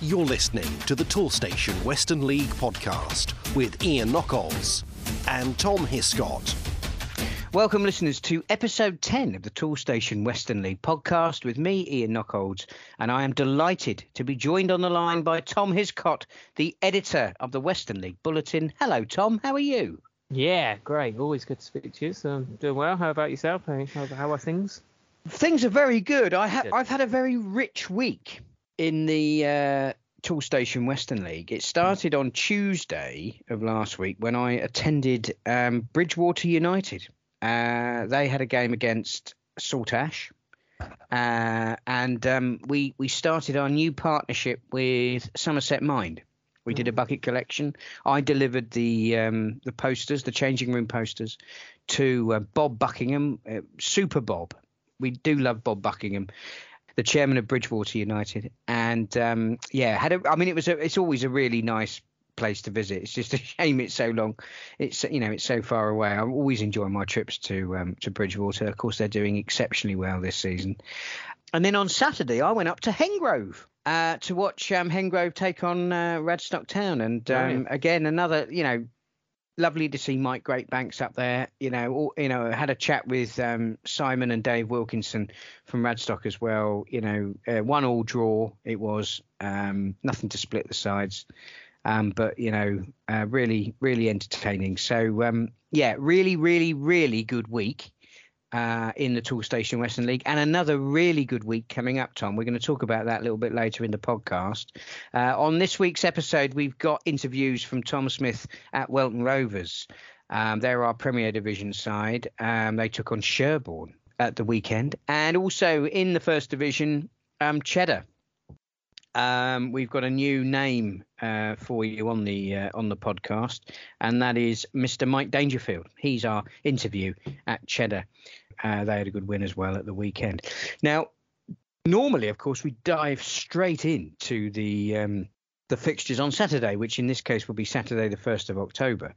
You're listening to the Toolstation Western League podcast with Ian Knockolds and Tom Hiscott. Welcome, listeners, to episode 10 of the Toolstation Western League podcast with me, Ian Knockolds, and I am delighted to be joined on the line by Tom Hiscott, the editor of the Western League Bulletin. Hello, Tom. How are you? Yeah, great. Always good to speak to you. So I'm doing well. How about yourself? How, how are things? Things are very good. I ha- I've had a very rich week in the uh, Toolstation Western League. It started on Tuesday of last week when I attended um, Bridgwater United. Uh, they had a game against Saltash. Uh, and um, we we started our new partnership with Somerset Mind. We did a bucket collection. I delivered the um, the posters, the changing room posters, to uh, Bob Buckingham, uh, Super Bob. We do love Bob Buckingham, the chairman of Bridgwater United, and um, yeah, had a. I mean, it was a. It's always a really nice place to visit. It's just a shame it's so long. It's you know it's so far away. I always enjoy my trips to um, to Bridgwater. Of course, they're doing exceptionally well this season. And then on Saturday, I went up to Hengrove. Uh, to watch um, Hengrove take on uh, Radstock Town, and um, again another, you know, lovely to see Mike Greatbanks up there. You know, all, you know, had a chat with um, Simon and Dave Wilkinson from Radstock as well. You know, uh, one all draw it was, um, nothing to split the sides, um, but you know, uh, really, really entertaining. So um, yeah, really, really, really good week uh, in the Toolstation Western League, and another really good week coming up, Tom. We're going to talk about that a little bit later in the podcast. Uh, on this week's episode, we've got interviews from Tom Smith at Welton Rovers. Um, they're our Premier Division side. Um, they took on Sherborne at the weekend, and also in the First Division, um, Cheddar. Um, we've got a new name uh, for you on the uh, on the podcast, and that is Mr. Mike Dangerfield. He's our interview at Cheddar. Uh, they had a good win as well at the weekend. Now, normally, of course, we dive straight into the um, the fixtures on Saturday, which in this case will be Saturday, the first of October.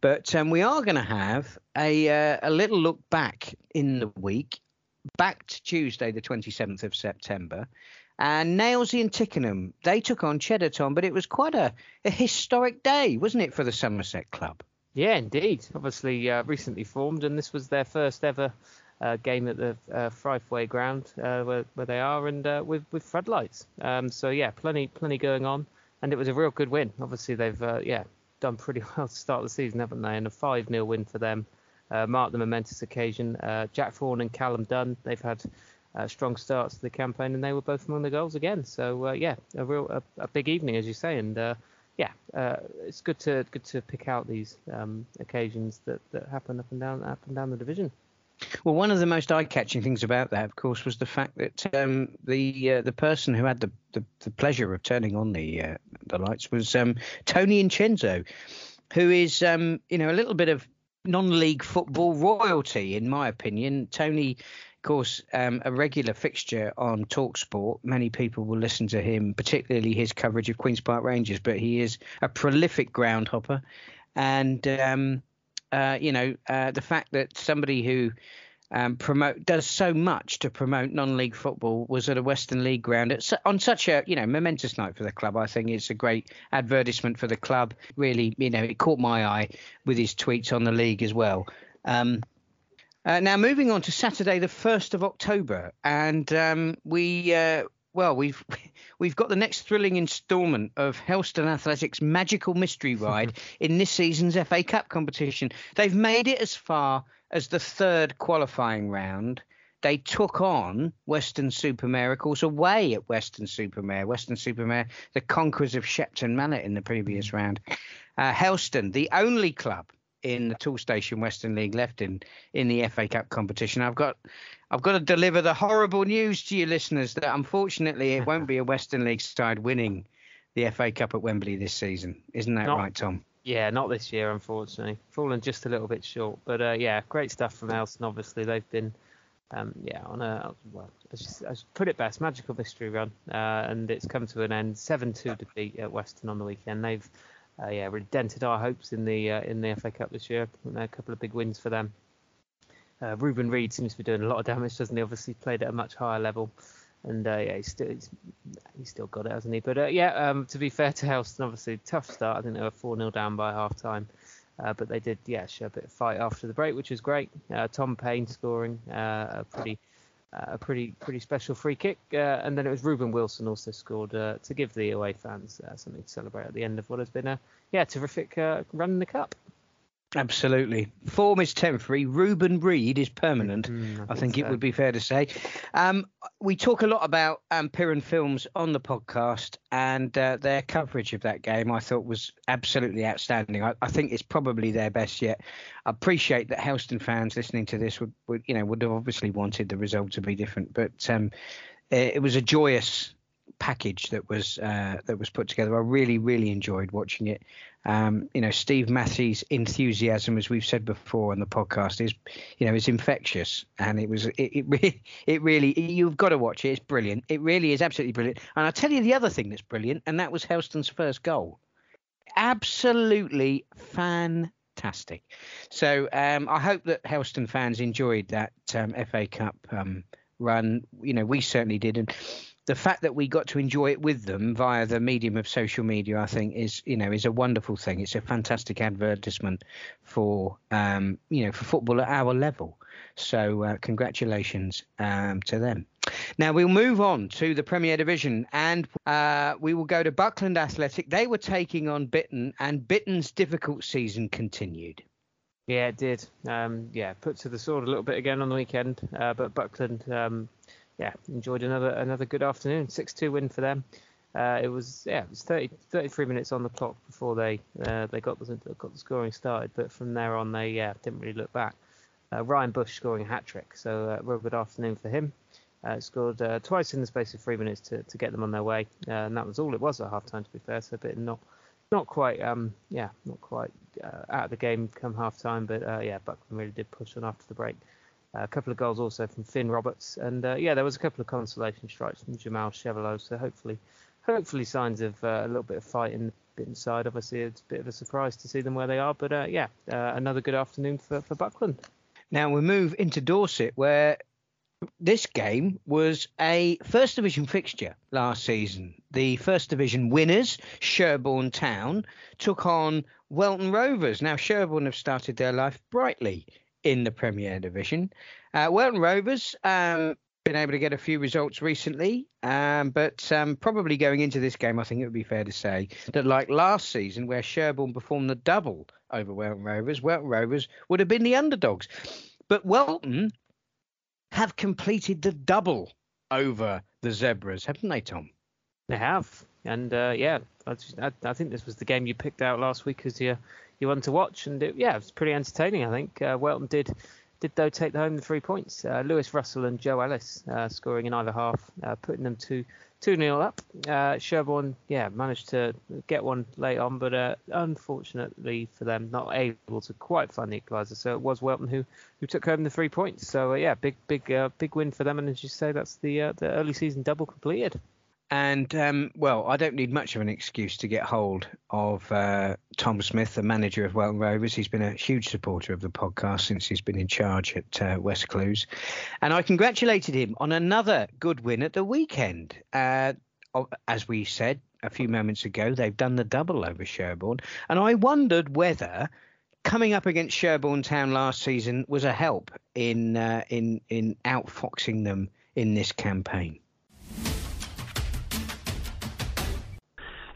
But um, we are going to have a uh, a little look back in the week, back to Tuesday, the twenty seventh of September, and Nailsea and Tickenham, they took on Cheddar Tom, but it was quite a, a historic day, wasn't it, for the Somerset club? Yeah, indeed. Obviously, uh, recently formed, and this was their first ever uh, game at the uh, ground uh, where, where they are, and uh, with with floodlights. Um, so yeah, plenty plenty going on, and it was a real good win. Obviously, they've uh, yeah done pretty well to start the season, haven't they? And a 5 0 win for them uh, marked the momentous occasion. Jack Thorne and Callum Dunn, they've had uh, strong starts to the campaign, and they were both among the goals again. So uh, yeah, a real a, a, big evening, as you say, and uh, yeah, uh, it's good to good to pick out these um, occasions that, that happen up and down up and down the division. Well, one of the most eye-catching things about that, of course, was the fact that um, the uh, the person who had the, the, the, pleasure of turning on the uh, the lights was um, Tony Incenzo, who is um, you know a little bit of non-league football royalty, in my opinion. Tony of course, um, a regular fixture on Talksport. Many people will listen to him, particularly his coverage of Queens Park Rangers. But he is a prolific groundhopper, and um, uh, you know uh, the fact that somebody who um, promote does so much to promote non-league football was at a Western League ground at, on such a you know momentous night for the club. I think it's a great advertisement for the club. Really, you know, it caught my eye with his tweets on the league as well. Um, uh, now, moving on to Saturday, the first of October, and um, we uh, well, we've we've got the next thrilling instalment of Helston Athletics' magical mystery ride in this season's FA Cup competition. They've made it as far as the third qualifying round. They took on Weston-super-Mare, of course, away at Weston-super-Mare. Weston-super-Mare, the conquerors of Shepton Mallet in the previous round. Uh, Helston, the only club in the Toolstation Western League left in in the FA Cup competition. I've got I've got to deliver the horrible news to you listeners that unfortunately it won't be a Western League side winning the FA Cup at Wembley this season. Isn't that not, right, Tom? Yeah, not this year, unfortunately. Fallen just a little bit short, but uh, yeah, great stuff from Helston. Obviously, they've been. Um, yeah, on a well, I I put it best, magical mystery run, uh, and it's come to an end. Seven-two defeat at Weston on the weekend. They've uh, yeah, really dented our hopes in the uh, in the FA Cup this year. A couple of big wins for them. Uh, Reuben Reid seems to be doing a lot of damage, doesn't he? Obviously played at a much higher level. and uh, yeah, he's still he's, he's, still got it, hasn't he? But uh, yeah, um, to be fair to Helston, obviously tough start. I think they were four 0 down by half time. Uh, but they did, yeah, show a bit of fight after the break, which was great. Uh, Tom Payne scoring a pretty, a pretty, pretty special free kick, uh, and then it was Ruben Wilson also scored uh, to give the away fans something to celebrate at the end of what has been a, yeah, terrific run in the cup. Absolutely. Form is temporary. Reuben Reid is permanent. Mm, I, I, think, so. it would be fair to say. Um, we talk a lot about um, Piran Films on the podcast, and uh, their coverage of that game I thought was absolutely outstanding. I, I, think it's probably their best yet. I appreciate that Helston fans listening to this would, would you know, would have obviously wanted the result to be different, but um, it, it was a joyous package that was uh, that was put together. I really, really enjoyed watching it. Um, you know, Steve Massey's enthusiasm, as we've said before on the podcast, is you know is infectious, and it was it it, re- it really you've got to watch it. It's brilliant. It really is absolutely brilliant. And I'll tell you the other thing that's brilliant, and that was Helston's first goal. Absolutely fantastic. So um, I hope that Helston fans enjoyed that um, FA Cup um, run. You know, we certainly did, and the fact that we got to enjoy it with them via the medium of social media, I think, is you know is a wonderful thing. It's a fantastic advertisement for um, you know for football at our level. So uh, congratulations um, to them. Now we'll move on to the Premier Division, and uh, we will go to Buckland Athletic. They were taking on Bitton, and Bitton's difficult season continued. Yeah, it did. Um, yeah, put to the sword a little bit again on the weekend, uh, but Buckland um, yeah, enjoyed another another good afternoon. Six two win for them. Uh, it was yeah, it was 30, 33 minutes on the clock before they uh, they got the got the scoring started, but from there on they yeah didn't really look back. Uh, Ryan Bush scoring a hat trick, so uh, real good afternoon for him. Uh, scored uh, twice in the space of three minutes to, to get them on their way, uh, and that was all it was at half time. To be fair, so a bit not not quite um yeah not quite out of the game come half time, but yeah Buckland really did push on after the break a couple of goals also from Finn Roberts, and uh, yeah, there was a couple of consolation strikes from Jamal Chevallot. So hopefully, hopefully signs of uh, a little bit of fight in the inside. Obviously, it's a bit of a surprise to see them where they are, but uh, yeah, uh, another good afternoon for, for Buckland. Now we move into Dorset, where this game was a first division fixture last season. The first division winners, Sherborne Town, took on Welton Rovers. Now Sherborne have started their life brightly in the Premier Division. Uh, Welton Rovers um, been able to get a few results recently, um, but um, probably going into this game, I think it would be fair to say that, like last season, where Sherborne performed the double over Welton Rovers, Welton Rovers would have been the underdogs. But Welton have completed the double over the Zebras, haven't they, Tom? They have, and uh, yeah, I, I, think this was the game you picked out last week as your you want to watch. And it, yeah, it was pretty entertaining. I think uh, Welton did did though take home the three points. Uh, Lewis Russell and Joe Ellis uh, scoring in either half, uh, putting them to two 0 up. Uh, Sherborne, yeah, managed to get one late on, but uh, unfortunately for them, not able to quite find the equaliser. So it was Welton who who took home the three points. So yeah, big big big win for them. And as you say, that's the the early season double completed. And um, well, I don't need much of an excuse to get hold of uh, Tom Smith, the manager of Welton Rovers. He's been a huge supporter of the podcast since he's been in charge at uh, West Clewes. And I congratulated him on another good win at the weekend. Uh, as we said a few moments ago, they've done the double over Sherborne. And I wondered whether coming up against Sherborne Town last season was a help in uh, in in outfoxing them in this campaign.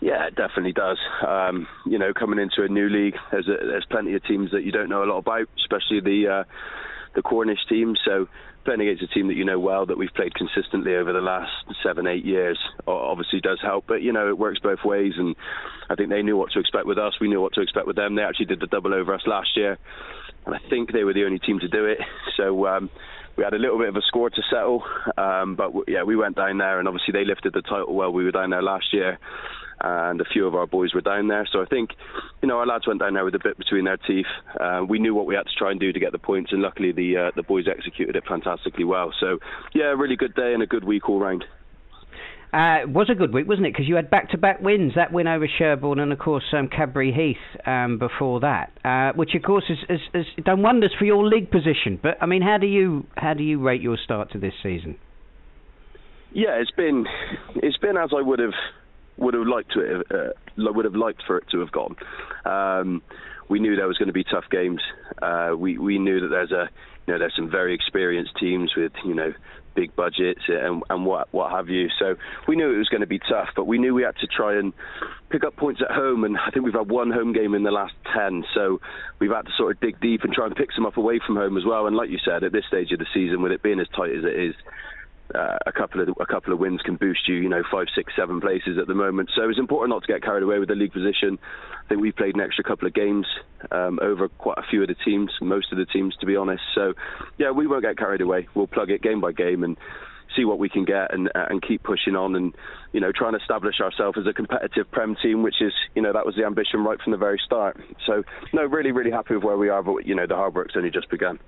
Yeah, it definitely does. Um, you know, coming into a new league, there's a, there's plenty of teams that you don't know a lot about, especially the uh, the Cornish team. So playing against a team that you know well, that we've played consistently over the last seven, eight years, obviously does help. But you know, it works both ways, and I think they knew what to expect with us. We knew what to expect with them. They actually did the double over us last year, and I think they were the only team to do it. So. Um, we had a little bit of a score to settle, um, but yeah, we went down there, and obviously they lifted the title while we were down there last year and a few of our boys were down there. So I think, you know, our lads went down there with a bit between their teeth. Uh, we knew what we had to try and do to get the points, and luckily the uh, the boys executed it fantastically well. So yeah, a really good day and a good week all round. Uh, it was a good week, wasn't it? Because you had back-to-back wins. That win over Sherborne and, of course, um, Cadbury Heath um, before that, uh, which, of course, has, done wonders for your league position. But I mean, how do you how do you rate your start to this season? Yeah, it's been it's been as I would have would have liked to have, uh, would have liked for it to have gone. Um, we knew there was going to be tough games. Uh, we we knew that there's a you know there's some very experienced teams with you know big budgets and, and what what have you. So we knew it was going to be tough, but we knew we had to try and pick up points at home. And I think we've had one home game in the last ten, so we've had to sort of dig deep and try and pick some up away from home as well. And like you said, at this stage of the season, with it being as tight as it is, uh, a couple of a couple of wins can boost you, you know, five, six, seven places at the moment. So it's important not to get carried away with the league position. I think we've played an extra couple of games um, over quite a few of the teams, most of the teams, to be honest. So yeah, we won't get carried away. We'll plug it game by game and see what we can get and uh, and keep pushing on and you know trying to establish ourselves as a competitive prem team which is you know that was the ambition right from the very start so no really really happy with where we are but you know the hard work's only just begun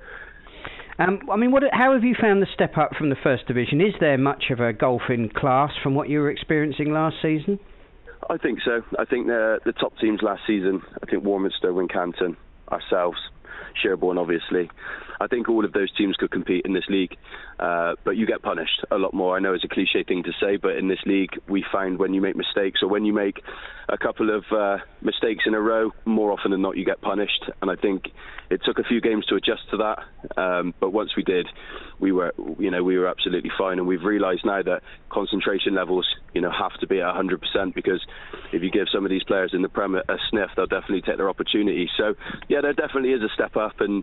um, I mean, what, how have you found the step up from the first division? Is there much of a golf in class from what you were experiencing last season? I think so. I think the the top teams last season. I think Warminster, Wincanton, ourselves, Sherborne, obviously. I think all of those teams could compete in this league, uh, but you get punished a lot more. I know it's a cliche thing to say, but in this league, we find when you make mistakes or when you make a couple of uh, mistakes in a row, more often than not, you get punished. And I think it took a few games to adjust to that, um, but once we did, we were, you know, we were absolutely fine. And we've realised now that concentration levels, you know, have to be at 100% because if you give some of these players in the Prem a sniff, they'll definitely take their opportunity. So yeah, there definitely is a step up and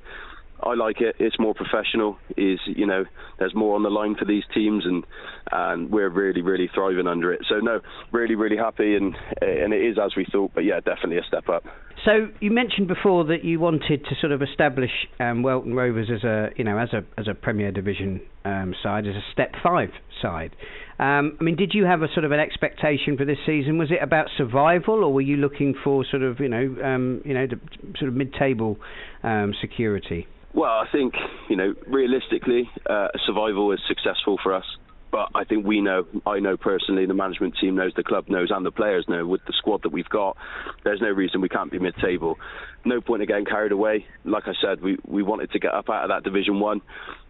I like it. It's more professional. Is you know, there's more on the line for these teams, and and we're really really thriving under it. So no, really really happy, and and it is as we thought. But yeah, definitely a step up. So you mentioned before that you wanted to sort of establish um, Welton Rovers as a you know as a as a Premier Division um, side, as a Step Five side. Um, I mean, did you have a sort of an expectation for this season? Was it about survival, or were you looking for sort of you know um, you know the sort of mid-table um, security? Well, I think you know realistically, uh, survival is successful for us. But I think we know, I know personally, the management team knows, the club knows, and the players know. With the squad that we've got, there's no reason we can't be mid-table. No point in getting carried away. Like I said, we we wanted to get up out of that Division One.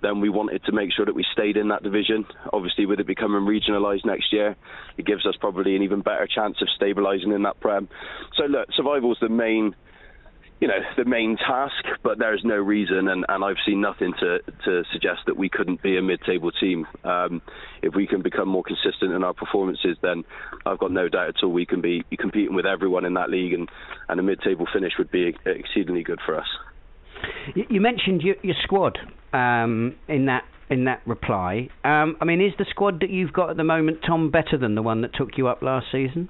Then we wanted to make sure that we stayed in that division. Obviously, with it becoming regionalised next year, it gives us probably an even better chance of stabilising in that Prem. So look, survival is the main you know the main task, but there's no reason, and, and I've seen nothing to, to suggest that we couldn't be a mid-table team. Um, if we can become more consistent in our performances, then I've got no doubt at all we can be competing with everyone in that league, and, and a mid-table finish would be exceedingly good for us. You mentioned your, your squad um, in that in that reply. Um, I mean, is the squad that you've got at the moment, Tom, better than the one that took you up last season?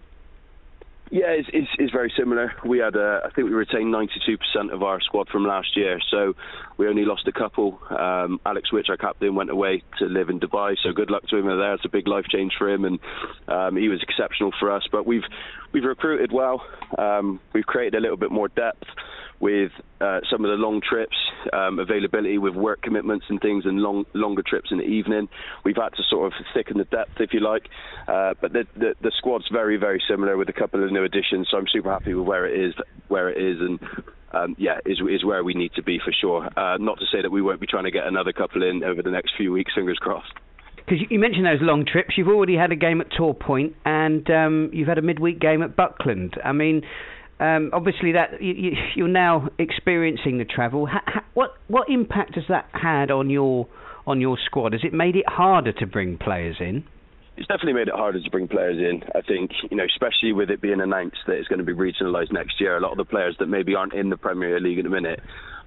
Yeah, it's, it's, it's, very similar. We had, uh, I think we retained 92% of our squad from last year, so we only lost a couple. Um, Alex Witch, our captain, went away to live in Dubai, so good luck to him there. It's a big life change for him, and um, he was exceptional for us. But we've we've recruited well. Um, we've created a little bit more depth with uh, some of the long trips, um, availability with work commitments and things, and long longer trips in the evening. We've had to sort of thicken the depth, if you like. Uh, but the, the, the squad's very very similar with a couple of new additions, so I'm super happy with where it is, where it is, and. Um, yeah, is is where we need to be for sure. Uh, not to say that we won't be trying to get another couple in over the next few weeks. Fingers crossed because you mentioned those long trips. You've already had a game at Torpoint, and um, you've had a midweek game at Buckland. I mean, um, obviously that you, are now experiencing the travel. Ha, ha, what what impact has that had on your on your squad? Has it made it harder to bring players in? It's definitely made it harder to bring players in. I think you know, especially with it being announced that it's going to be regionalised next year. A lot of the players that maybe aren't in the Premier League at the minute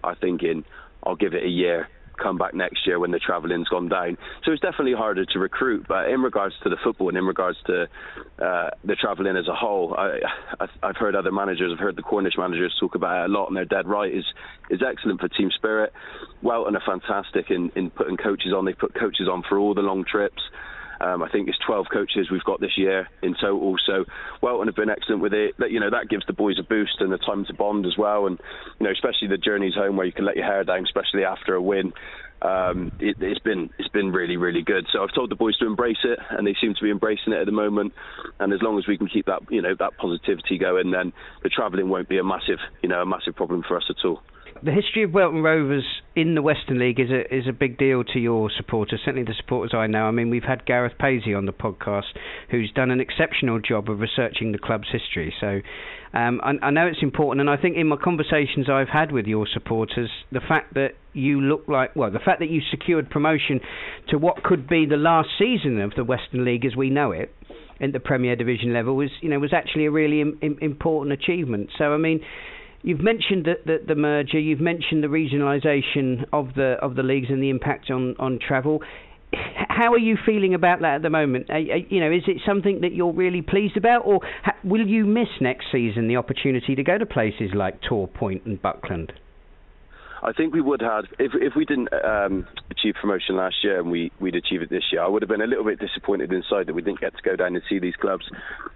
are thinking, "I'll give it a year." Come back next year when the travelling's gone down. So it's definitely harder to recruit. But in regards to the football and in regards to uh, the travelling as a whole, I, I've heard other managers, I've heard the Cornish managers talk about it a lot, and they're dead right. is is excellent for team spirit. Welton are fantastic in, in putting coaches on. They put coaches on for all the long trips. Um, I think it's 12 coaches we've got this year in total. So Welton have been excellent with it. That, you know that gives the boys a boost and the time to bond as well. And you know especially the journeys home where you can let your hair down, especially after a win. Um, it, has been it's been really really good. So I've told the boys to embrace it, and they seem to be embracing it at the moment. And as long as we can keep that you know that positivity going, then the travelling won't be a massive you know a massive problem for us at all. The history of Welton Rovers in the Western League is a is a big deal to your supporters, certainly the supporters I know. I mean, we've had Gareth Paisley on the podcast, who's done an exceptional job of researching the club's history. So um, I, I know it's important, and I think in my conversations I've had with your supporters, the fact that you look like well, the fact that you secured promotion to what could be the last season of the Western League as we know it in the Premier Division level was you know was actually a really Im- important achievement. So I mean You've mentioned the, the, the, merger. You've mentioned the regionalisation of the of the leagues and the impact on, on travel. How are you feeling about that at the moment? you know, is it something that you're really pleased about, or ha- will you miss next season the opportunity to go to places like Torpoint and Buckland? I think we would have if if we didn't um, achieve promotion last year and we we'd achieve it this year. I would have been a little bit disappointed inside that we didn't get to go down and see these clubs.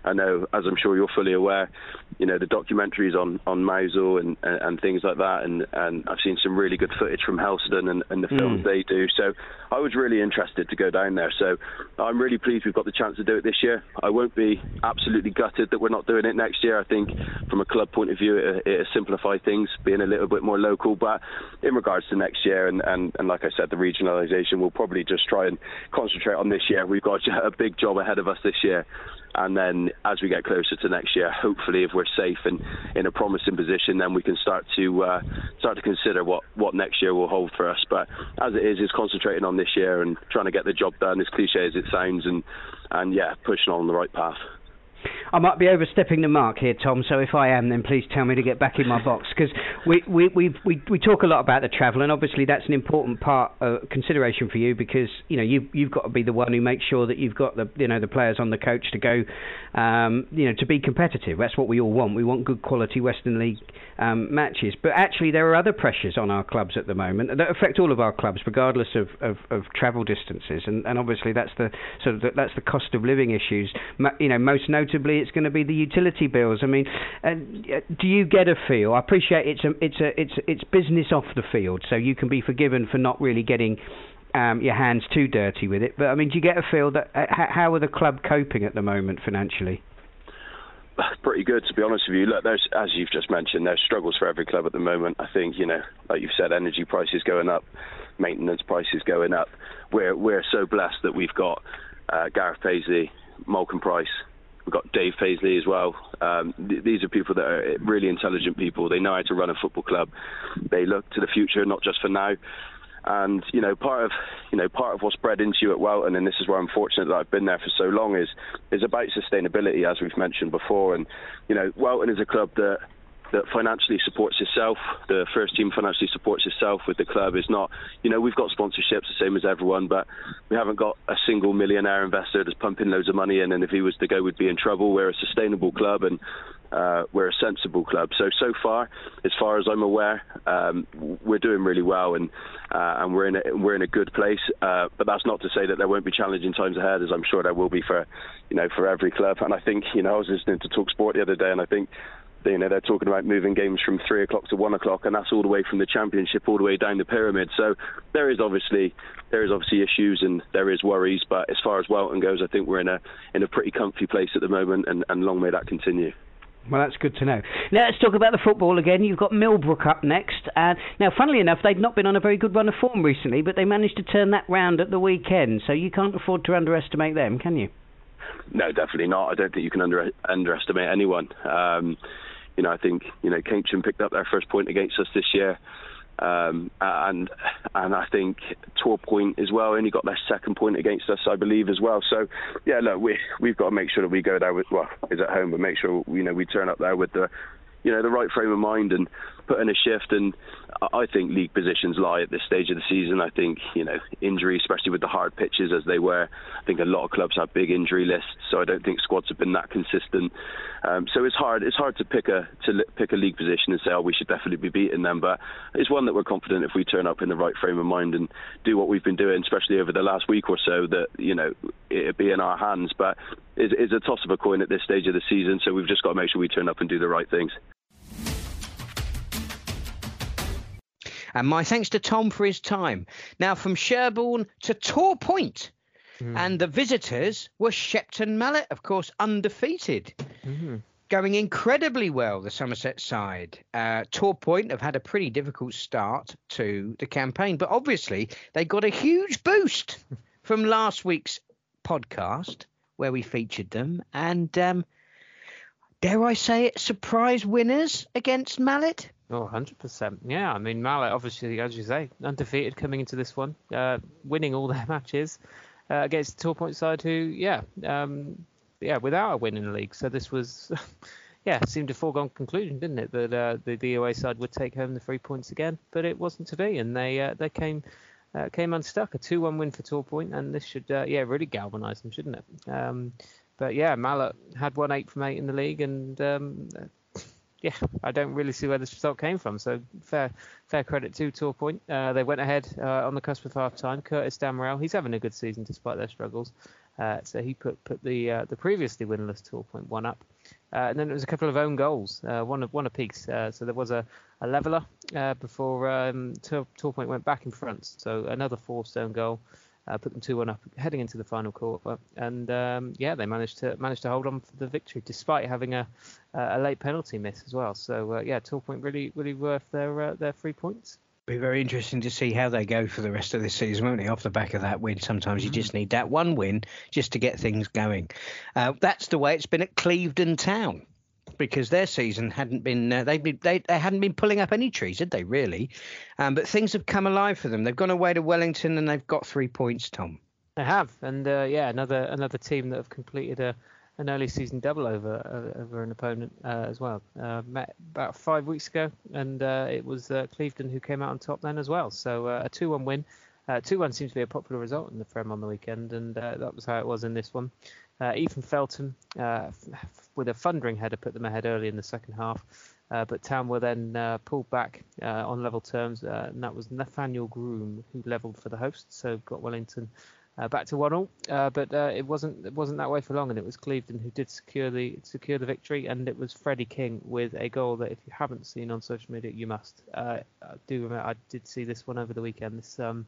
I know, as I'm sure you're fully aware, you know the documentaries on on Mousehole and, and, and things like that, and and I've seen some really good footage from Helston and, and the films mm. they do. So I was really interested to go down there. So I'm really pleased we've got the chance to do it this year. I won't be absolutely gutted that we're not doing it next year. I think from a club point of view, it, it simplify things, being a little bit more local, but in regards to next year, and, and, and like I said, the regionalisation, we'll probably just try and concentrate on this year. We've got a big job ahead of us this year. And then as we get closer to next year, hopefully, if we're safe and in a promising position, then we can start to uh, start to consider what, what next year will hold for us. But as it is, is concentrating on this year and trying to get the job done, as cliche as it sounds, and and yeah, pushing on the right path. I might be overstepping the mark here, Tom. So if I am, then please tell me to get back in my box because we, we we we we talk a lot about the travel, and obviously that's an important part uh, consideration for you because you know you you've got to be the one who makes sure that you've got the you know the players on the coach to go, um, you know, to be competitive. That's what we all want. We want good quality Western League um, matches. But actually, there are other pressures on our clubs at the moment that affect all of our clubs, regardless of, of, of travel distances, and, and obviously that's the sort of the, that's the cost of living issues. You know, most notably it's going to be the utility bills. I mean, uh, do you get a feel? I appreciate it's a it's a it's it's business off the field, so you can be forgiven for not really getting. Um, your hands too dirty with it, but I mean, do you get a feel that uh, how are the club coping at the moment financially? pretty good to be honest with you. Look, there's as you've just mentioned, there's struggles for every club at the moment. I think you know, like you've said, energy prices going up, maintenance prices going up. We're we're so blessed that we've got uh, Gareth Paisley, Malcolm Price, We've got Dave Paisley as well. Um, th- these are people that are really intelligent people. They know how to run a football club. They look to the future, not just for now. And you know, part of you know part of what's bred into you at Welton, and this is where I'm fortunate that I've been there for so long, is is about sustainability, as we've mentioned before. And you know, Welton is a club that that financially supports itself. The first team financially supports itself with the club. It's not, you know, we've got sponsorships the same as everyone, but we haven't got a single millionaire investor that's pumping loads of money in. And if he was to go, we'd be in trouble. We're a sustainable club and uh, we're a sensible club. So so far, as far as I'm aware, um, we're doing really well and uh, and we're in a, we're in a good place. Uh, but that's not to say that there won't be challenging times ahead, as I'm sure there will be for you know for every club. And I think you know I was listening to Talk Sport the other day, and I think you know they're talking about moving games from three o'clock to one o'clock, and that's all the way from the championship all the way down the pyramid. So there is obviously there is obviously issues and there is worries, but as far as Welton goes, I think we're in a in a pretty comfy place at the moment, and, and long may that continue. Well, that's good to know. Now, let's talk about the football again. You've got Millbrook up next. Uh, now, funnily enough, they've not been on a very good run of form recently, but they managed to turn that round at the weekend. So you can't afford to underestimate them, can you? No, definitely not. I don't think you can under, underestimate anyone. Um, you know, I think you know Keynsham picked up their first point against us this year, um, and and I think Torpoint as well only got their second point against us, I believe as well. So yeah, look, we we've got to make sure that we go there with well, is at home, but make sure you know we turn up there with the you know the right frame of mind and put in a shift. And I think league positions lie at this stage of the season. I think you know injury, especially with the hard pitches as they were. I think a lot of clubs have big injury lists, so I don't think squads have been that consistent. Um, so it's hard. It's hard to pick a to pick a league position and say, oh, we should definitely be beating them. But it's one that we're confident if we turn up in the right frame of mind and do what we've been doing, especially over the last week or so, that you know it'll be in our hands. But it's, it's a toss of a coin at this stage of the season, so we've just got to make sure we turn up and do the right things. And my thanks to Tom for his time. Now from Sherborne to Torpoint. Mm. And the visitors were Shepton Mallet, of course, undefeated. Mm. going incredibly well, the Somerset side. Uh, Torpoint have had a pretty difficult start to the campaign, but obviously they got a huge boost from last week's podcast where we featured them. And um, dare I say it, surprise winners against Mallet? Oh, 100%. Yeah, I mean, Mallet, obviously, as you say, undefeated coming into this one, uh, winning all their matches uh, against the Torpoint side, who, yeah, um, yeah, without a win in the league. So this was, yeah, seemed a foregone conclusion, didn't it, that uh, the DOA side would take home the three points again, but it wasn't to be, and they uh, they came uh, came unstuck. A 2-1 win for Torpoint, and this should, uh, yeah, really galvanise them, shouldn't it? Um, but yeah, Mallet had won eight from eight in the league, and um, yeah, I don't really see where this result came from. So fair fair credit to Torpoint. Uh, they went ahead uh, on the cusp of half time. Curtis Damrell, he's having a good season despite their struggles. Uh, so he put put the uh, the previously winless Torpoint one up. Uh, and then there was a couple of own goals, uh, one of one apiece. Uh, so there was a, a leveller uh, before um, Torpoint went back in front. So another forced own goal, uh, put them two one up heading into the final quarter. And um, yeah, they managed to managed to hold on for the victory despite having a a late penalty miss as well. So yeah, Torpoint really really worth their their three points be very interesting to see how they go for the rest of this season, won't it? Off the back of that win, sometimes you just mm. need that one win just to get things going. Uh, that's the way it's been at Clevedon Town because their season hadn't been uh, they they they hadn't been pulling up any trees, had they? Really? Um, but things have come alive for them. They've gone away to Wellington and they've got three points. Tom. They have, and uh, yeah, another another team that have completed a an early season double over uh, over an opponent uh, as well. Uh, met about five weeks ago, and uh, it was uh, Clevedon who came out on top then as well. So uh, a 2-1 win. 2-1 seems to be a popular result in the Prem on the weekend, and that was how it was in this one. Ethan Felton with a thundering header put them ahead early in the second half. but Town were then pulled back on level terms, and that was Nathaniel Groom who levelled for the hosts, so got Wellington uh, back to one all. Uh, but uh, it wasn't it wasn't that way for long, and it was Clevedon who did secure the secure the victory, and it was Freddie King with a goal that if you haven't seen on social media, you must. Uh, I do remember I did see this one over the weekend. This um,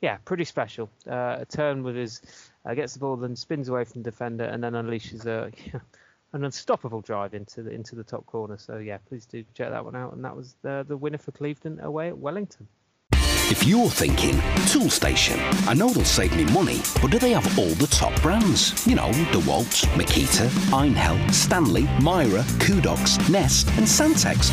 yeah, pretty special. Uh, a turn with his uh, gets the ball, then spins away from the defender, and then unleashes a. an unstoppable drive into the into the top corner. So yeah, please do check that one out. And that was the the winner for Clevedon away at Wellington. If you're thinking, Toolstation, I know they'll save me money, but do they have all the top brands? You know, DeWalt, Makita, Einhell, Stanley, Mira, Kudox, Nest, and Santex.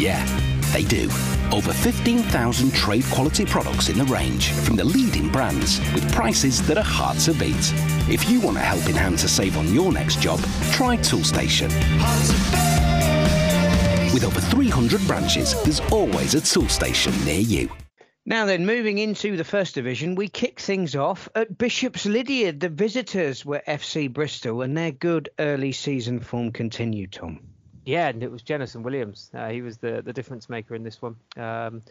Yeah, they do. Over 15,000 trade quality products in the range from the leading brands with prices that are hard to beat. If you want a helping hand to save on your next job, try Toolstation. With over 300 branches, there's always a Toolstation near you. Now then, moving into the first division, we kick things off at Bishop's Lydeard. The visitors were FC Bristol, and their good early season form continued. Tom. Yeah, and it was Jennison Williams. Uh, he was the the difference maker in this one. Um,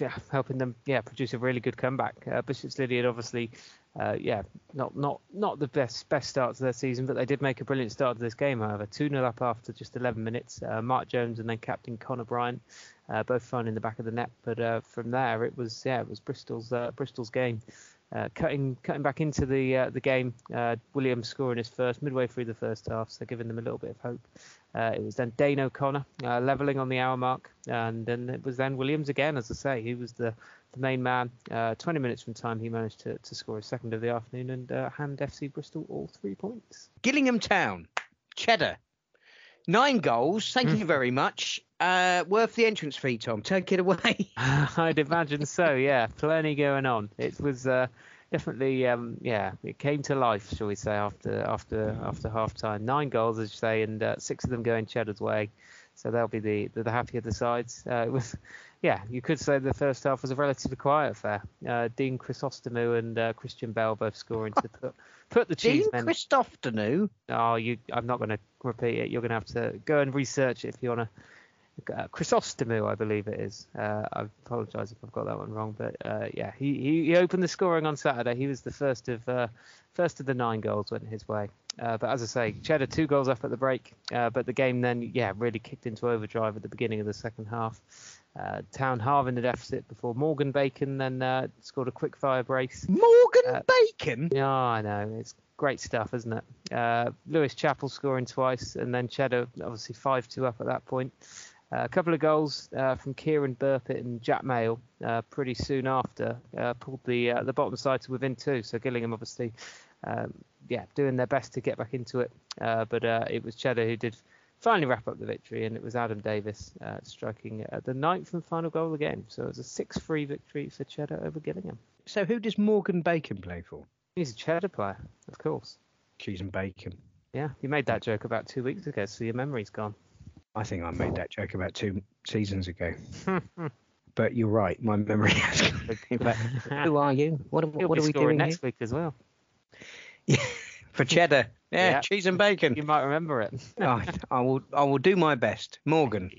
yeah, helping them yeah produce a really good comeback. Uh, Bishop's Lydeard obviously uh, yeah not not not the best best start to their season, but they did make a brilliant start to this game. However, two 0 up after just 11 minutes. Uh, Mark Jones and then captain Connor Bryant uh, both finding the back of the net. But uh, from there, it was yeah, it was Bristol's Bristol's game. Uh, cutting cutting back into the uh, the game, uh, Williams scoring his first midway through the first half, so giving them a little bit of hope. it was then Dane O'Connor levelling on the hour mark, and then it was then Williams again. As I say, he was the, the main man. 20 minutes from time, he managed to, to score his second of the afternoon and hand FC Bristol all three points. Gillingham Town, Cheddar, nine goals. Thank you very much. Uh, worth the entrance fee, Tom. Take it away. I'd imagine so. Yeah, plenty going on. It was uh, definitely, um, yeah, it came to life, shall we say, after after after half time. Nine goals, as you say, and uh, six of them going Cheddar's way. So they'll be the the, the happier the sides. Uh, it was, yeah, you could say the first half was a relatively quiet affair. Uh, Dean Chrysostomou and uh, Christian Bell both scoring to put put the cheese Dean Chrysostomou. Oh, you, I'm not going to repeat it. You're going to have to go and research it if you want to uh, Chrysostomou, I believe it is. Uh, I apologise if I've got that one wrong, but uh, yeah, he, he, he opened the scoring on Saturday. He was the first of uh, first of the nine goals went his way. Uh, but as I say, Cheddar two goals up at the break, uh, but the game then yeah really kicked into overdrive at the beginning of the second half. Town halving the deficit before Morgan Bacon then scored a quick fire brace. Morgan Bacon? Yeah, I know. It's great stuff, isn't it? Uh, Lewis Chappell scoring twice, and then Cheddar obviously five two up at that point. Uh, a couple of goals uh, from Kieran Burpitt and Jack Mail uh, pretty soon after uh, pulled the uh, the bottom side to within two. So Gillingham obviously, um, yeah, doing their best to get back into it. but it was Cheddar who did finally wrap up the victory, and it was Adam Davis striking the ninth and final goal again. So it was a 6-3 victory for Cheddar over Gillingham. So who does Morgan Bacon play for? He's a Cheddar player, of course. Cheese and bacon. Yeah, you made that joke about two weeks ago, so your memory's gone. I think I made that joke about two seasons ago. but you're right, my memory has who are you? What, what, what are we doing next here? week as well? Yeah, for cheddar. Yeah, yeah, cheese and bacon. You might remember it. oh, I will. I will do my best. Morgan,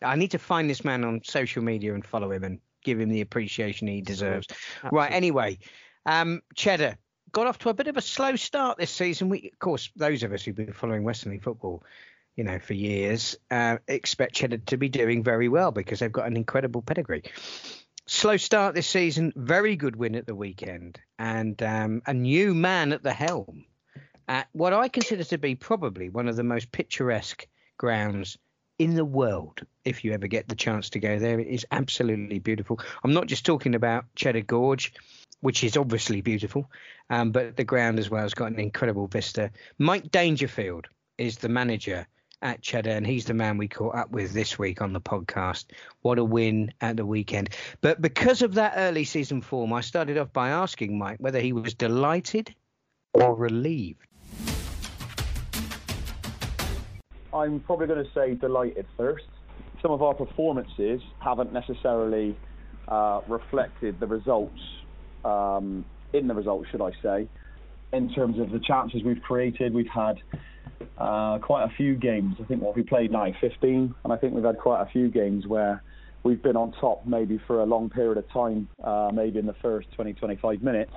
I need to find this man on social media and follow him and give him the appreciation he deserves. Absolutely. Right. Anyway, um, cheddar got off to a bit of a slow start this season. We, of course, those of us who've been following Western League football you know, for years, uh, expect Cheddar to be doing very well because they've got an incredible pedigree. Slow start this season, very good win at the weekend, and um, a new man at the helm at what I consider to be probably one of the most picturesque grounds in the world. If you ever get the chance to go there, it is absolutely beautiful. I'm not just talking about Cheddar Gorge, which is obviously beautiful, um, but the ground as well has got an incredible vista. Mike Dangerfield is the manager at Cheddar, and he's the man we caught up with this week on the podcast. What a win at the weekend. But because of that early season form, I started off by asking Mike whether he was delighted or relieved. I'm probably going to say delighted first. Some of our performances haven't necessarily uh, reflected the results, um, in the results, should I say, in terms of the chances we've created. We've had uh, quite a few games. I think what we played now, 15, and I think we've had quite a few games where we've been on top maybe for a long period of time, uh, maybe in the first 20, 25 minutes,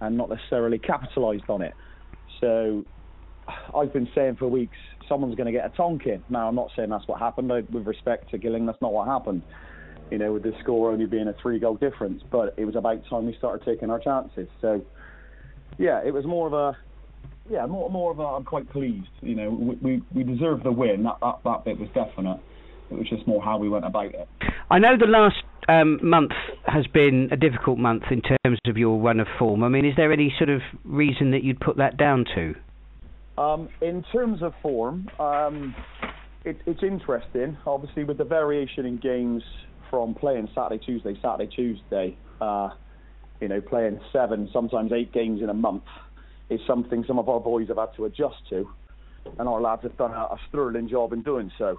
and not necessarily capitalised on it. So I've been saying for weeks, someone's going to get a Tonkin. Now, I'm not saying that's what happened. I, with respect to Gilling, that's not what happened. You know, with the score only being a three goal difference, but it was about time we started taking our chances. So, yeah, it was more of a yeah, more more of a, I'm quite pleased. You know, we we, we deserve the win. That, that that bit was definite. It was just more how we went about it. I know the last um, month has been a difficult month in terms of your run of form. I mean, is there any sort of reason that you'd put that down to? Um, in terms of form, um, it, it's interesting. Obviously, with the variation in games from playing Saturday, Tuesday, Saturday, Tuesday, uh, you know, playing seven, sometimes eight games in a month is something some of our boys have had to adjust to, and our lads have done a, a sterling job in doing so.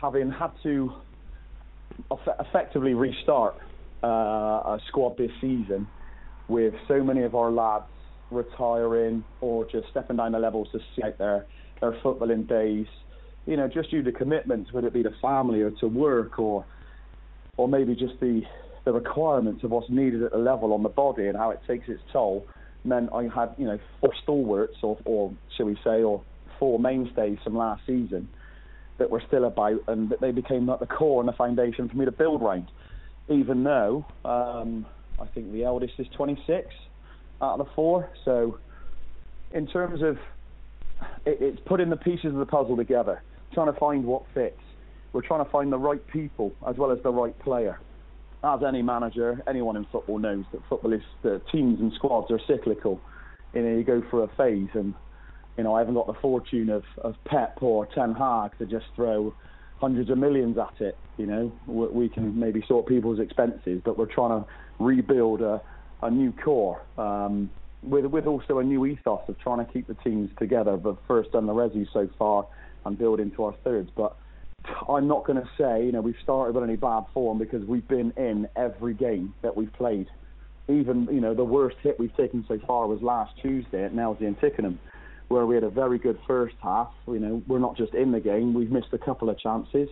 Having had to effectively restart uh, a squad this season with so many of our lads retiring or just stepping down the levels to see out their, their footballing days, you know, just due to commitments, whether it be to family or to work or or maybe just the the requirements of what's needed at the level on the body and how it takes its toll meant I had, you know, four stalwarts, or, or shall we say, or four mainstays from last season that were still about, and that they became like the core and the foundation for me to build around. Even though um, I think the eldest is 26 out of the four, so in terms of it, it's putting the pieces of the puzzle together, trying to find what fits. We're trying to find the right people as well as the right player as any manager, anyone in football knows that football is the teams and squads are cyclical. You know, you go through a phase, and you know I haven't got the fortune of, of Pep or Ten Hag to just throw hundreds of millions at it. You know, we can maybe sort people's expenses, but we're trying to rebuild a, a new core um, with with also a new ethos of trying to keep the teams together. The first done the resi so far and build into our thirds, but I'm not going to say, you know, we've started with any bad form because we've been in every game that we've played. Even, you know, the worst hit we've taken so far was last Tuesday at Nailsea and Tickenham, where we had a very good first half. You know, we're not just in the game, we've missed a couple of chances.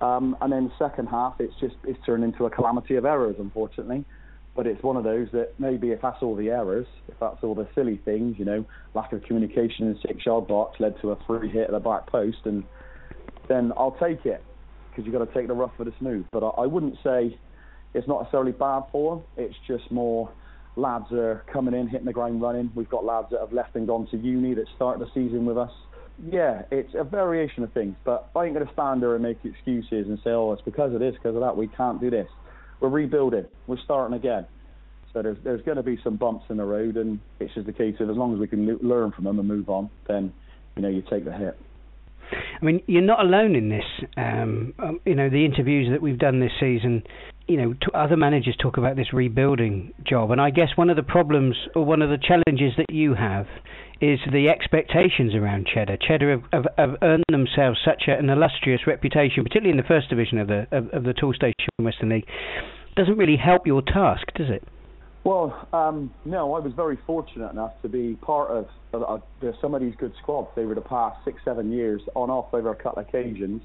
Um, and then second half, it's just it's turned into a calamity of errors, unfortunately. But it's one of those that maybe if that's all the errors, if that's all the silly things, you know, lack of communication in the six-yard box led to a free hit at the back post and then I'll take it because you've got to take the rough for the smooth. But I, I wouldn't say it's not necessarily bad for them. It's just more lads are coming in, hitting the ground running. We've got lads that have left and gone to uni that start the season with us. Yeah, it's a variation of things, but I ain't going to stand there and make excuses and say, oh, it's because of this, because of that, we can't do this. We're rebuilding, we're starting again. So there's there's going to be some bumps in the road, and it's just a case of as long as we can learn from them and move on, then you know you take the hit. I mean, you're not alone in this. Um, um, you know, the interviews that we've done this season, you know, t- other managers talk about this rebuilding job, and I guess one of the problems or one of the challenges that you have is the expectations around Cheddar. Cheddar have, have, have earned themselves such a, an illustrious reputation, particularly in the first division of the of, of the Toolstation Western League. Doesn't really help your task, does it? Well, um, no, I was very fortunate enough to be part of some of these good squads over the past six, seven years, on off over a couple of occasions.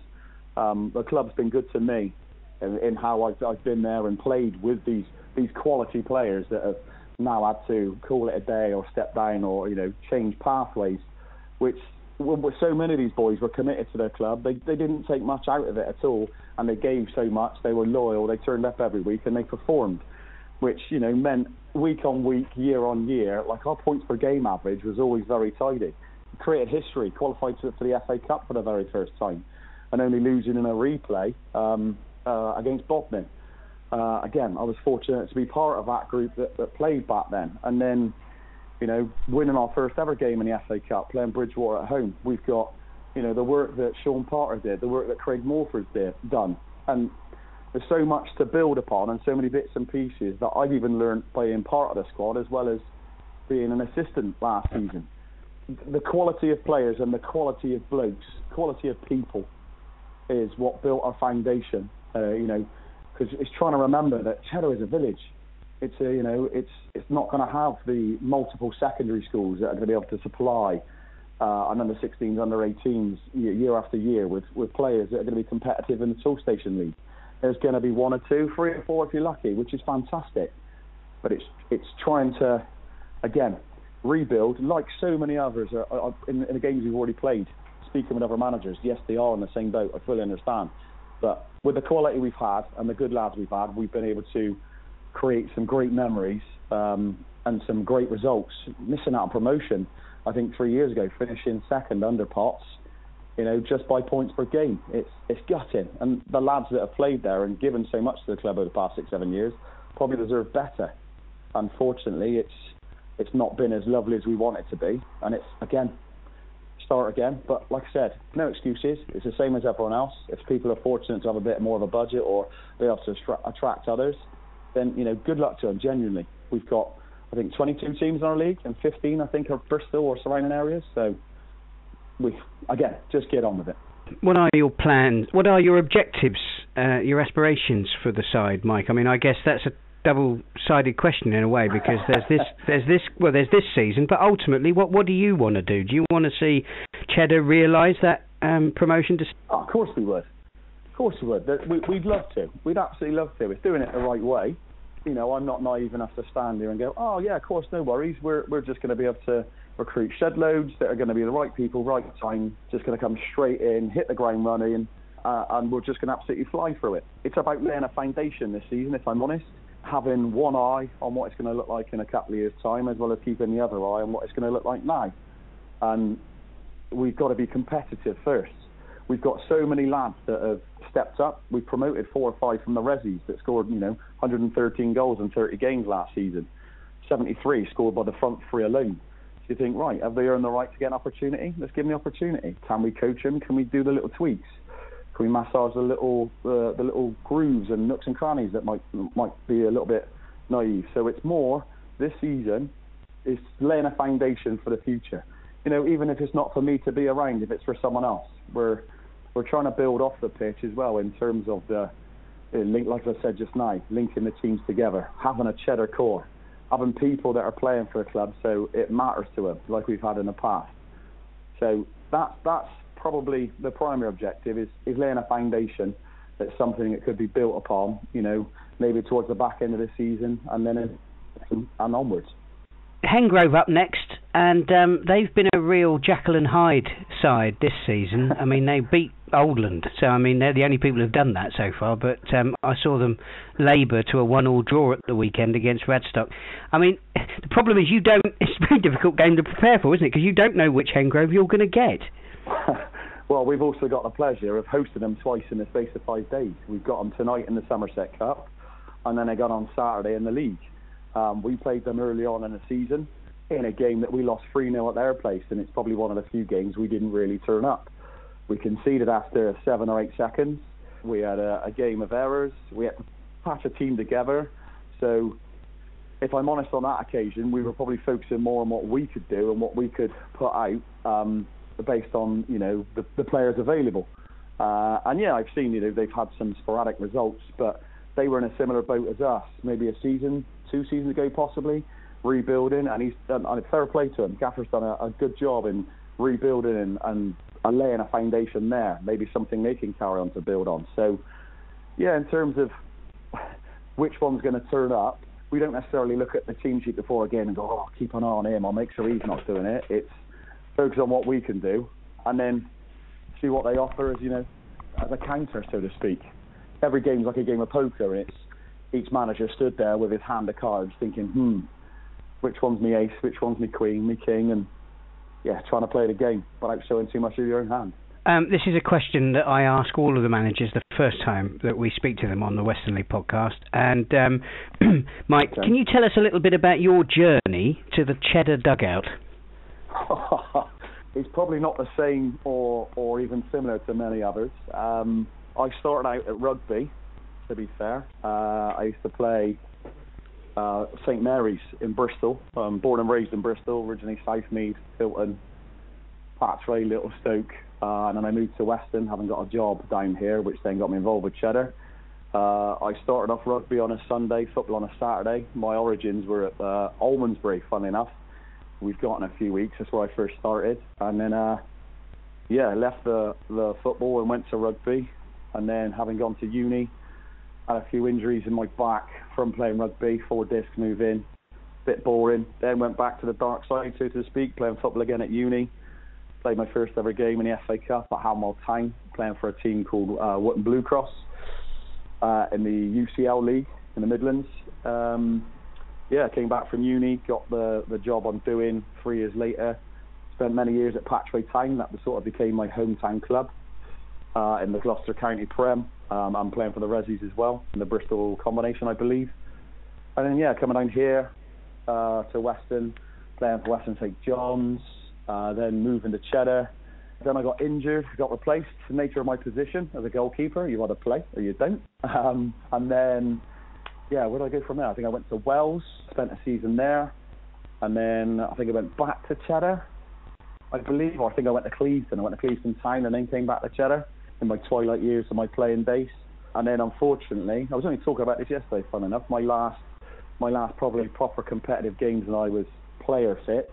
Um, the club's been good to me in, in how I've, I've been there and played with these these quality players that have now had to call it a day or step down or you know change pathways, which well, so many of these boys were committed to their club. They they didn't take much out of it at all, and they gave so much. They were loyal. They turned up every week and they performed which you know meant week on week, year on year, like our points per game average was always very tidy. Created history, qualified for the FA Cup for the very first time, and only losing in a replay um, uh, against Bodmin. Uh, again, I was fortunate to be part of that group that, that played back then, and then you know winning our first ever game in the FA Cup, playing Bridgwater at home. We've got you know the work that Sean Potter did, the work that Craig Morford's did done, and there's so much to build upon and so many bits and pieces that I've even learned playing part of the squad as well as being an assistant last season. The quality of players and the quality of blokes, quality of people, is what built our foundation. Uh, you know, because it's trying to remember that Cheddar is a village. It's a, you know, it's it's not going to have the multiple secondary schools that are going to be able to supply uh, under 16s, under 18s year, after year with with players that are going to be competitive in the Toolstation League there's going to be one or two, three or four if you're lucky, which is fantastic. But it's it's trying to, again, rebuild like so many others are, are in, in the games we've already played. Speaking with other managers, yes, they are in the same boat. I fully understand. But with the quality we've had and the good lads we've had, we've been able to create some great memories um, and some great results. Missing out on promotion, I think three years ago, finishing second under Potts you know, just by points per game. It's it's gutting, and the lads that have played there and given so much to the club over the past six seven years probably deserve better. Unfortunately, it's it's not been as lovely as we want it to be, and it's again start again. But like I said, no excuses. It's the same as everyone else. If people are fortunate to have a bit more of a budget or be able to attract others, then you know, good luck to them. Genuinely, we've got I think 22 teams in our league, and 15 I think are Bristol or surrounding areas. So we again just get on with it. What are your plans? What are your objectives, uh, your aspirations for the side, Mike? I mean, I guess that's a double-sided question in a way because there's this, there's this, well, there's this season, but ultimately, what what do you want to do? Do you want to see Cheddar realise that um, promotion? To... Oh, of course we would. Of course we would. We, we'd love to. We'd absolutely love to. It's doing it the right way. You know, I'm not naive enough to stand here and go, oh yeah, of course, no worries. We're we're just going to be able to recruit shed loads that are going to be the right people, right time, just going to come straight in, hit the ground running, uh, and we're just going to absolutely fly through it. It's about laying a foundation this season, if I'm honest, having one eye on what it's going to look like in a couple of years' time, as well as keeping the other eye on what it's going to look like now. And we've got to be competitive first. We've got so many lads that have stepped up. We've promoted four or five from the Resis that scored, you know, 113 goals in 30 games last season. 73 scored by the front three alone you think, right, have they earned the right to get an opportunity? Let's give them the opportunity. Can we coach them? Can we do the little tweaks? Can we massage the little uh, the little grooves and nooks and crannies that might might be a little bit naive? So it's more this season is laying a foundation for the future. You know, even if it's not for me to be around, if it's for someone else, we're we're trying to build off the pitch as well in terms of the link, like I said just now, linking the teams together, having a cheddar core having people that are playing for a club, so it matters to them, like we've had in the past. So that's that's probably the primary objective is is laying a foundation that's something that could be built upon. You know, maybe towards the back end of the season and then in, and onwards. Hengrove up next, and um, they've been a real Jekyll and Hyde side this season. I mean, they beat Oldland. So I mean, they're the only people who've done that so far. But um, I saw them labour to a one-all draw at the weekend against Radstock. I mean, the problem is you don't. It's a very difficult game to prepare for, isn't it? Because you don't know which Hengrove you're going to get. well, we've also got the pleasure of hosting them twice in the space of five days. We've got them tonight in the Somerset Cup, and then they got on Saturday in the league. Um, we played them early on in the season in a game that we lost 3 0 at their place, and it's probably one of the few games we didn't really turn up. We conceded after seven or eight seconds. We had a, a game of errors. We had to patch a team together. So, if I'm honest on that occasion, we were probably focusing more on what we could do and what we could put out um, based on you know the, the players available. Uh, and yeah, I've seen you know they've had some sporadic results, but they were in a similar boat as us, maybe a season, two seasons ago possibly, rebuilding. And he's done and fair play to him. Gaffer's done a, a good job in rebuilding and, and laying a foundation there, maybe something they can carry on to build on. So, yeah, in terms of which one's going to turn up, we don't necessarily look at the team sheet before again and go, oh, keep an eye on him. I'll make sure he's not doing it. It's focus on what we can do, and then see what they offer as you know, as a counter, so to speak. Every game's like a game of poker, and it's each manager stood there with his hand of cards, thinking, hmm, which one's me ace, which one's me queen, me king, and yeah, trying to play the game without showing too much of your own hand. Um, this is a question that I ask all of the managers the first time that we speak to them on the Western League podcast. And um, Mike, okay. can you tell us a little bit about your journey to the Cheddar dugout? it's probably not the same or or even similar to many others. Um, I started out at rugby. To be fair, uh, I used to play uh, St Mary's in Bristol. Um, born and raised in Bristol, originally Southmead, Filton, Patchway, Little Stoke, uh, and then I moved to Weston, having got a job down here, which then got me involved with Cheddar. Uh, I started off rugby on a Sunday, football on a Saturday. My origins were at uh, Almondsbury, funnily enough. We've got in a few weeks. That's where I first started, and then uh, yeah, left the the football and went to rugby, and then having gone to uni, had a few injuries in my back from playing rugby, four discs move in, bit boring. Then went back to the dark side, so to speak, playing football again at uni. Played my first ever game in the FA Cup at Halmwell Town, playing for a team called uh, Wootton Blue Cross uh, in the UCL League in the Midlands. Um, yeah, came back from uni, got the the job I'm doing three years later. Spent many years at Patchway Town. That sort of became my hometown club uh, in the Gloucester County Prem. Um, I'm playing for the Resies as well in the Bristol combination, I believe. And then yeah, coming down here uh, to Weston, playing for Weston St John's, uh, then moving to Cheddar. Then I got injured, got replaced. The nature of my position as a goalkeeper, you either play or you don't. Um, and then yeah, where did I go from there? I think I went to Wells, spent a season there, and then I think I went back to Cheddar, I believe, or I think I went to Clevedon. I went to Clevedon Town and then came back to Cheddar in my twilight years of my playing days. And then unfortunately, I was only talking about this yesterday, fun enough, my last my last probably proper competitive games and I was player fit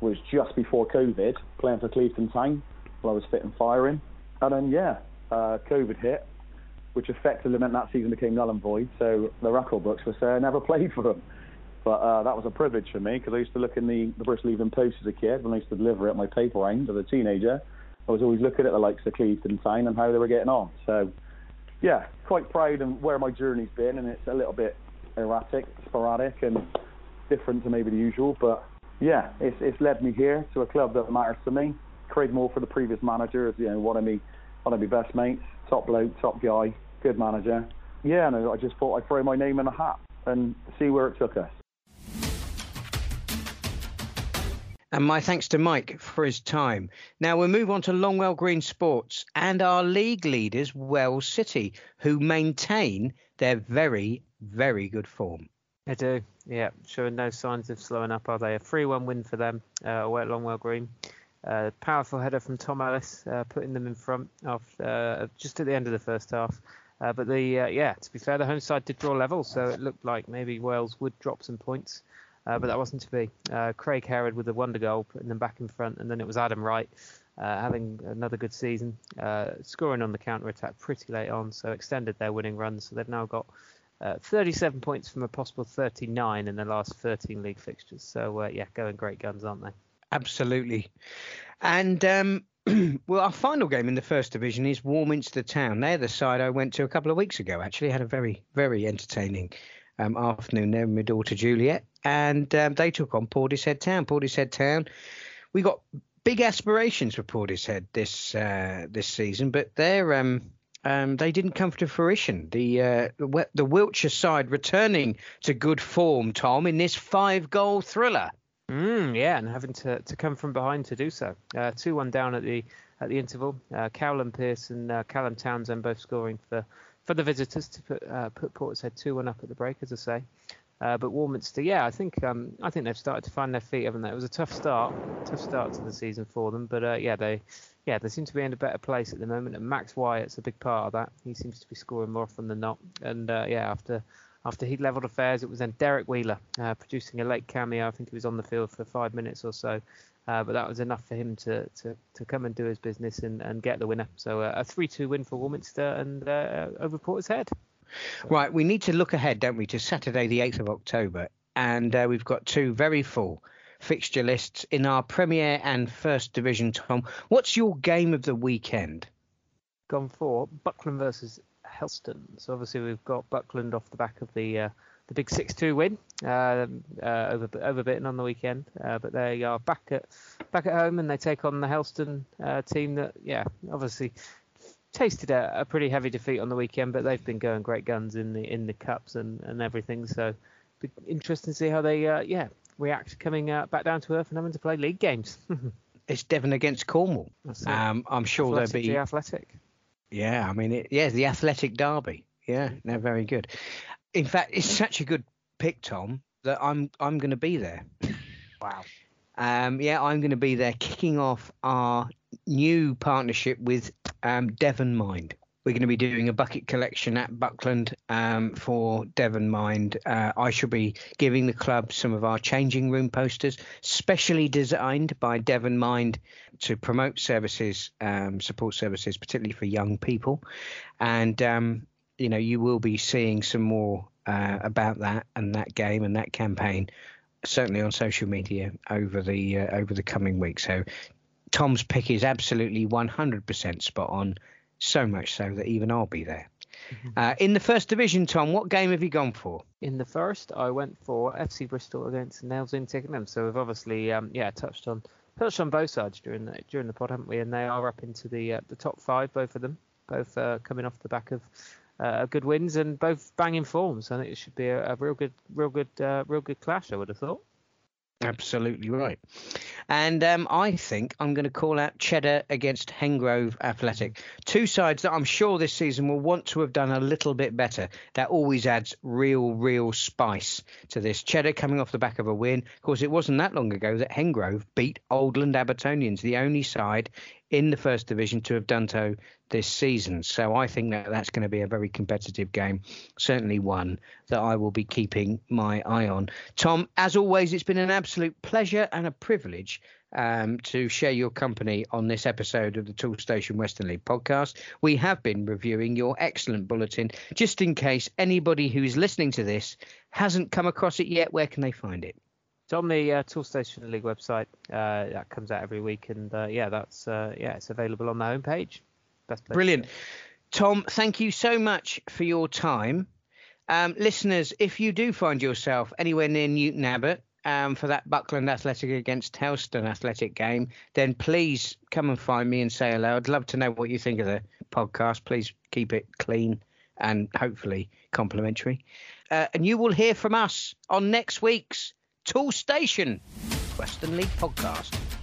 was just before COVID, playing for Clevedon Town while I was fit and firing. And then yeah, uh, COVID hit, which effectively meant that season became null and void. So the record books were saying I never played for them. But uh, that was a privilege for me because I used to look in the, the Bristol Evening Post as a kid when I used to deliver it my paper round as a teenager. I was always looking at the likes of Clevedon Town and how they were getting on. So, yeah, quite proud of where my journey's been, and it's a little bit erratic, sporadic, and different to maybe the usual. But yeah, it's it's led me here to a club that matters to me. Craig Moore, for the previous manager, is you know one of me one of my best mates, top bloke, top guy, good manager. Yeah, and I just thought I'd throw my name in a hat and see where it took us. And my thanks to Mike for his time. Now we'll move on to Longwell Green Sports and our league leaders, Wells City, who maintain their very, very good form. They do, yeah, showing no signs of slowing up, are they? A 3 1 win for them uh, away at Longwell Green. Uh, powerful header from Tom Ellis, uh, putting them in front of uh, just at the end of the first half. Uh, but the uh, yeah, to be fair, the home side did draw level, so it looked like maybe Wells would drop some points. Uh, but that wasn't to be. Uh, Craig Herod with a wonder goal, putting them back in front, and then it was Adam Wright uh, having another good season, scoring on the counter attack pretty late on, so extended their winning run. So they've now got uh, 37 points from a possible 39 in the last 13 league fixtures. So uh, yeah, going great guns, aren't they? Absolutely. And um, well, our final game in the first division is Warminster Town. They're the side I went to a couple of weeks ago. Actually, had a very, very entertaining um, afternoon there with my daughter Juliet, and um, they took on Portishead Town. Portishead Town, we got big aspirations for Portishead this uh, this season, but they're um, um, they didn't come to fruition. The, uh, the Wiltshire side returning to good form, Tom, in this five goal thriller. Mm, yeah, and having to, to come from behind to do so. Uh, two one down at the at the interval. Uh, Cowland Pearce and uh, Callum Townsend both scoring for for the visitors to put uh, put Portishead two one up at the break, as I say. Uh, but Warminster, yeah, I think um, I think they've started to find their feet, haven't they? It was a tough start, tough start to the season for them, but uh, yeah, they yeah they seem to be in a better place at the moment. And Max Wyatt's a big part of that. He seems to be scoring more often than not. And uh, yeah, after after he'd levelled affairs, it was then Derek Wheeler uh, producing a late cameo. I think he was on the field for five minutes or so, uh, but that was enough for him to, to, to come and do his business and, and get the winner. So uh, a 3-2 win for Warminster and over Portishead. Right, we need to look ahead, don't we, to Saturday, the 8th of October. And uh, we've got two very full fixture lists in our Premier and First Division, Tom. What's your game of the weekend? Gone for Buckland versus Helston. So obviously we've got Buckland off the back of the uh, the big 6-2 win uh, uh, over Overbitten on the weekend, uh, but they are back at back at home and they take on the Helston uh, team that yeah obviously tasted a, a, pretty heavy defeat on the weekend, but they've been going great guns in the in the cups and, and everything. So be interesting to see how they uh, yeah react coming uh, back down to earth and having to play league games. it's Devon against Cornwall. Um, I'm sure athletic there'll be athletic. Yeah, I mean, it, yeah, the athletic derby. Yeah, they're very good. In fact, it's such a good pick, Tom, that I'm I'm going to be there. Wow. Um, yeah, I'm going to be there, kicking off our new partnership with um, Devon Mind. We're going to be doing a bucket collection at Buckland um, for Devon Mind. Uh, I shall be giving the club some of our changing room posters, specially designed by Devon Mind to promote services, um, support services, particularly for young people. And, um, you know, you will be seeing some more uh, about that and that game and that campaign certainly on social media over the uh, over the coming weeks. So Tom's pick is absolutely 100% spot on, so much so that even I'll be there. Mm-hmm. Uh, in the first division, Tom, what game have you gone for? In the first, I went for FC Bristol against Nailsea and Tickenham. So we've obviously, um, yeah, touched on touched on both sides during the during the pod, haven't we? And they are up into the uh, the top five, both of them, both uh, coming off the back of uh, good wins and both banging forms. I think it should be a, a real good, real good, uh, real good clash. I would have thought. Absolutely right. And um, I think I'm going to call out Cheddar against Hengrove Athletic. Two sides that I'm sure this season will want to have done a little bit better. That always adds real, real spice to this. Cheddar coming off the back of a win. Of course, it wasn't that long ago that Hengrove beat Oldland Abertonians, the only side in the first division to have done so this season. So I think that that's going to be a very competitive game, certainly one that I will be keeping my eye on. Tom, as always, it's been an absolute pleasure and a privilege um, to share your company on this episode of the Toolstation Western League podcast. We have been reviewing your excellent bulletin. Just in case anybody who's listening to this hasn't come across it yet, where can they find it? It's on the uh, Toolstation League website. Uh, that comes out every week, and uh, yeah, that's uh, yeah, it's available on the homepage. Brilliant. Tom, thank you so much for your time. Um, listeners, if you do find yourself anywhere near Newton Abbot um, for that Buckland Athletic against Helston Athletic game, then please come and find me and say hello. I'd love to know what you think of the podcast. Please keep it clean and hopefully complimentary. Uh, and you will hear from us on next week's Toolstation Western League podcast.